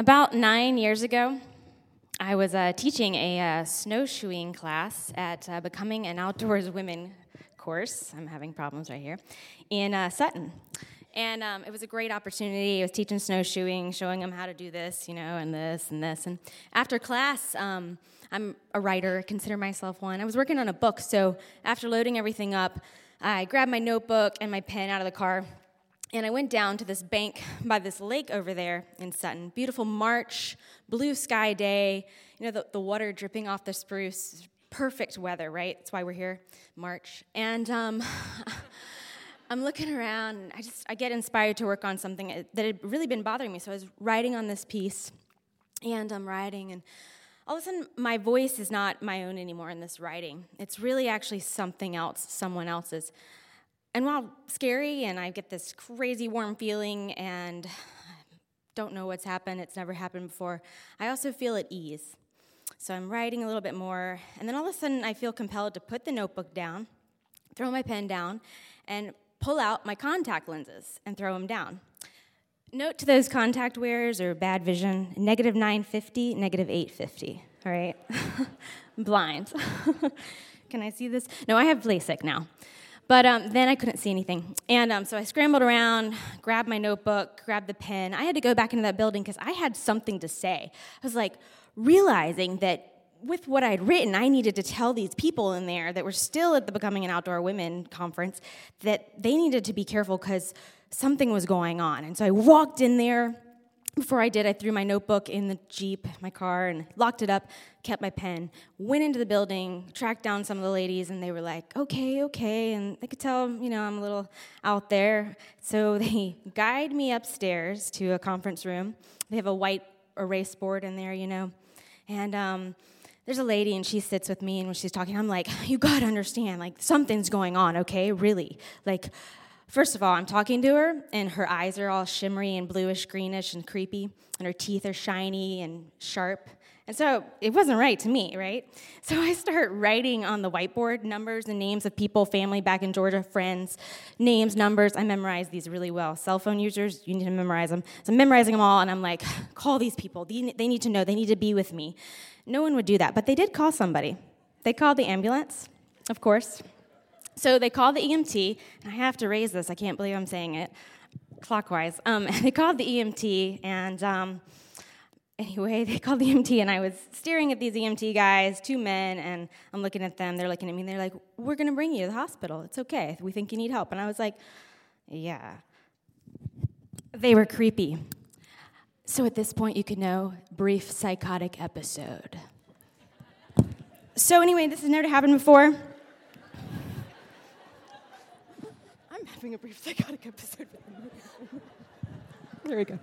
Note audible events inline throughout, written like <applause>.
About nine years ago, I was uh, teaching a uh, snowshoeing class at uh, Becoming an Outdoors Women course. I'm having problems right here in uh, Sutton. And um, it was a great opportunity. I was teaching snowshoeing, showing them how to do this, you know, and this and this. And after class, um, I'm a writer, consider myself one. I was working on a book, so after loading everything up, I grabbed my notebook and my pen out of the car and I went down to this bank by this lake over there in Sutton. Beautiful March, blue sky day. You know, the, the water dripping off the spruce. Perfect weather, right? That's why we're here, March. And um, <laughs> I'm looking around, and I just I get inspired to work on something that had really been bothering me. So I was writing on this piece, and I'm writing, and all of a sudden my voice is not my own anymore in this writing. It's really actually something else, someone else's. And while scary, and I get this crazy warm feeling, and don't know what's happened, it's never happened before, I also feel at ease. So I'm writing a little bit more, and then all of a sudden I feel compelled to put the notebook down, throw my pen down, and pull out my contact lenses and throw them down. Note to those contact wearers or bad vision negative 950, negative 850. All right? <laughs> blind. <laughs> Can I see this? No, I have LASIK now. But um, then I couldn't see anything. And um, so I scrambled around, grabbed my notebook, grabbed the pen. I had to go back into that building because I had something to say. I was like realizing that with what I'd written, I needed to tell these people in there that were still at the Becoming an Outdoor Women conference that they needed to be careful because something was going on. And so I walked in there before I did, I threw my notebook in the Jeep, my car, and locked it up, kept my pen, went into the building, tracked down some of the ladies, and they were like, okay, okay. And they could tell, you know, I'm a little out there. So <laughs> they guide me upstairs to a conference room. They have a white erase board in there, you know. And um, there's a lady, and she sits with me, and when she's talking, I'm like, you gotta understand, like, something's going on, okay? Really. Like, First of all, I'm talking to her, and her eyes are all shimmery and bluish, greenish, and creepy, and her teeth are shiny and sharp. And so it wasn't right to me, right? <laughs> So I start writing on the whiteboard numbers and names of people, family back in Georgia, friends, names, numbers. I memorize these really well. Cell phone users, you need to memorize them. So I'm memorizing them all, and I'm like, <sighs> call these people. They need to know. They need to be with me. No one would do that, but they did call somebody. They called the ambulance, of course. So they called the EMT, and I have to raise this, I can't believe I'm saying it clockwise. Um, <laughs> they called the EMT, and um, anyway, <laughs> they called the EMT, and I was staring at these EMT guys, two men, and I'm looking at them. They're looking at me, and they're like, We're going to bring you to the hospital. It's okay. We think you need help. And I was like, Yeah. They were creepy. So at this point, you could know brief psychotic episode. So, anyway, this has never happened before. Having a brief psychotic <laughs> episode. <laughs> there we go.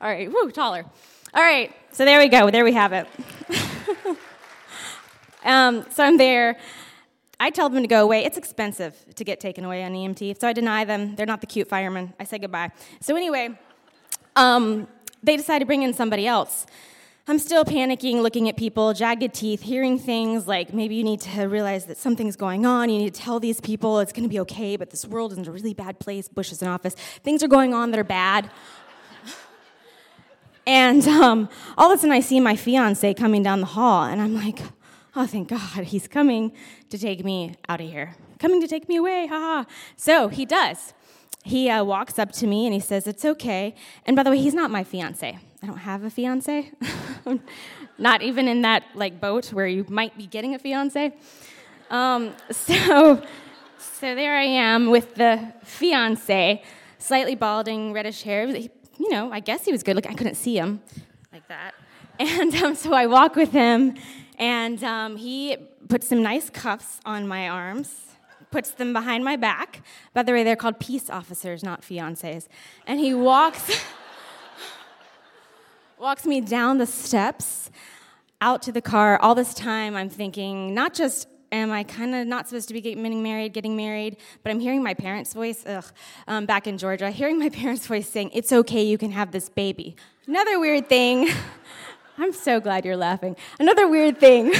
All right, woo, taller. All right, so there we go. There we have it. <laughs> um, so I'm there. I tell them to go away. It's expensive to get taken away on EMT, so I deny them. They're not the cute firemen. I say goodbye. So anyway, um, they decide to bring in somebody else. I'm still panicking, looking at people, jagged teeth, hearing things like maybe you need to realize that something's going on. You need to tell these people it's going to be okay, but this world is in a really bad place. Bush is in office. Things are going on that are bad. <laughs> and um, all of a sudden, I see my fiance coming down the hall, and I'm like, oh, thank God, he's coming to take me out of here. Coming to take me away, haha. So he does. He uh, walks up to me and he says, It's okay. And by the way, he's not my fiance. I don't have a fiance. <laughs> <laughs> Not even in that like boat where you might be getting a fiance. Um, <laughs> so, so there I am with the fiance, slightly balding, reddish hair. You know, I guess he was good looking. I couldn't see him like that. And um, so I walk with him, and um, he puts some nice cuffs on my arms, puts them behind my back. By the way, they're called peace officers, not fiancés. And he walks <laughs> walks me down the steps out to the car. All this time, I'm thinking, not just am I kind of not supposed to be getting married, getting married, but I'm hearing my parents' voice, ugh, um, back in Georgia, hearing my <laughs> parents' voice saying, It's okay, you can have this baby. Another weird thing, <laughs> I'm so glad you're laughing. Another weird thing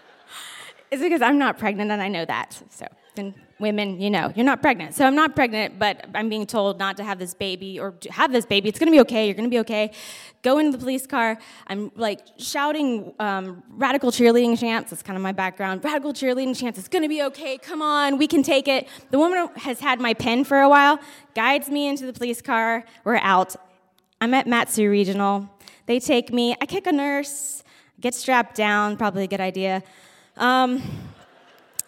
<laughs> is because I'm not pregnant and I know that. So then women, you know, you're not pregnant. So I'm not pregnant, but I'm being told not to have this baby or to have this baby. It's gonna be okay. You're gonna be okay. Go into the police car. I'm like shouting um, radical cheerleading chants. That's kind of my background. Radical cheerleading chants. It's gonna be okay. Come on, we can take it. The woman has had my pen for a while, guides me into the police car. We're out. I'm at Mat-Su Regional. They take me. I kick a nurse, get strapped down. Probably a good idea. Um,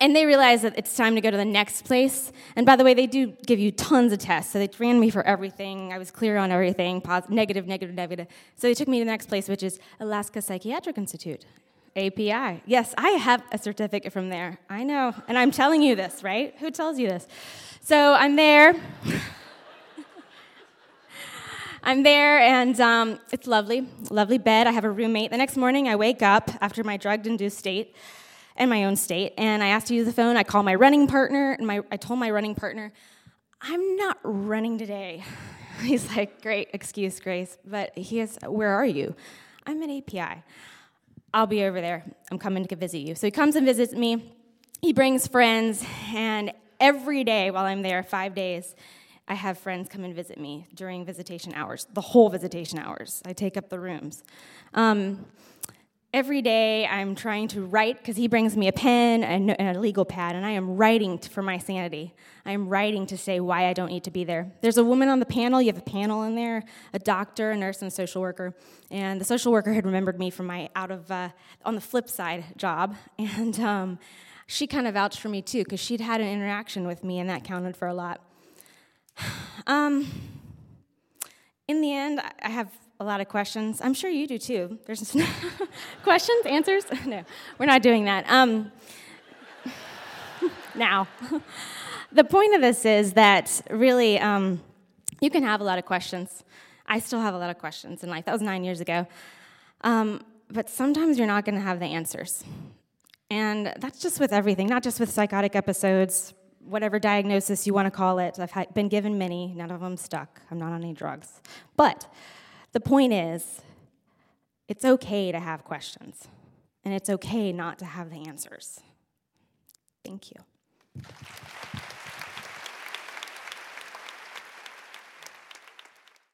and they realize that it's time to go to the next place. And by the way, they do give you tons of tests. So they ran me for everything. I was clear on everything positive, negative, negative, negative. So they took me to the next place, which is Alaska Psychiatric Institute, API. Yes, I have a certificate from there. I know. And I'm telling you this, right? Who tells you this? So I'm there. <laughs> I'm there, and um, it's lovely, lovely bed. I have a roommate. The next morning, I wake up after my drug induced state in my own state. And I asked to use the phone. I call my running partner, and my, I told my running partner, I'm not running today. <laughs> He's like, Great excuse, Grace. But he is, Where are you? I'm at API. I'll be over there. I'm coming to visit you. So he comes and visits me. He brings friends, and every day while I'm there, five days, I have friends come and visit me during visitation hours, the whole visitation hours. I take up the rooms. Um, Every day I'm trying to write because he brings me a pen and a legal pad, and I am writing for my sanity. I am writing to say why I don't need to be there. There's a woman on the panel, you have a panel in there, a doctor, a nurse, and a social worker. And the social worker had remembered me from my out of, uh, on the flip side job. <laughs> And um, she kind of vouched for me too because she'd had an interaction with me, and that counted for a lot. <sighs> Um, in the end, I have a lot of questions. I'm sure you do too. There's <laughs> questions, answers? <laughs> No, we're not doing that. Um, <laughs> now, the point of this is that really um, you can have a lot of questions. I still have a lot of questions in life. That was nine years ago. Um, but sometimes you're not going to have the answers. And that's just with everything, not just with psychotic episodes, whatever diagnosis you want to call it. I've been given many, none of them stuck. I'm not on any drugs. But the point is, it's okay to have questions, and it's okay not to have the answers. Thank you.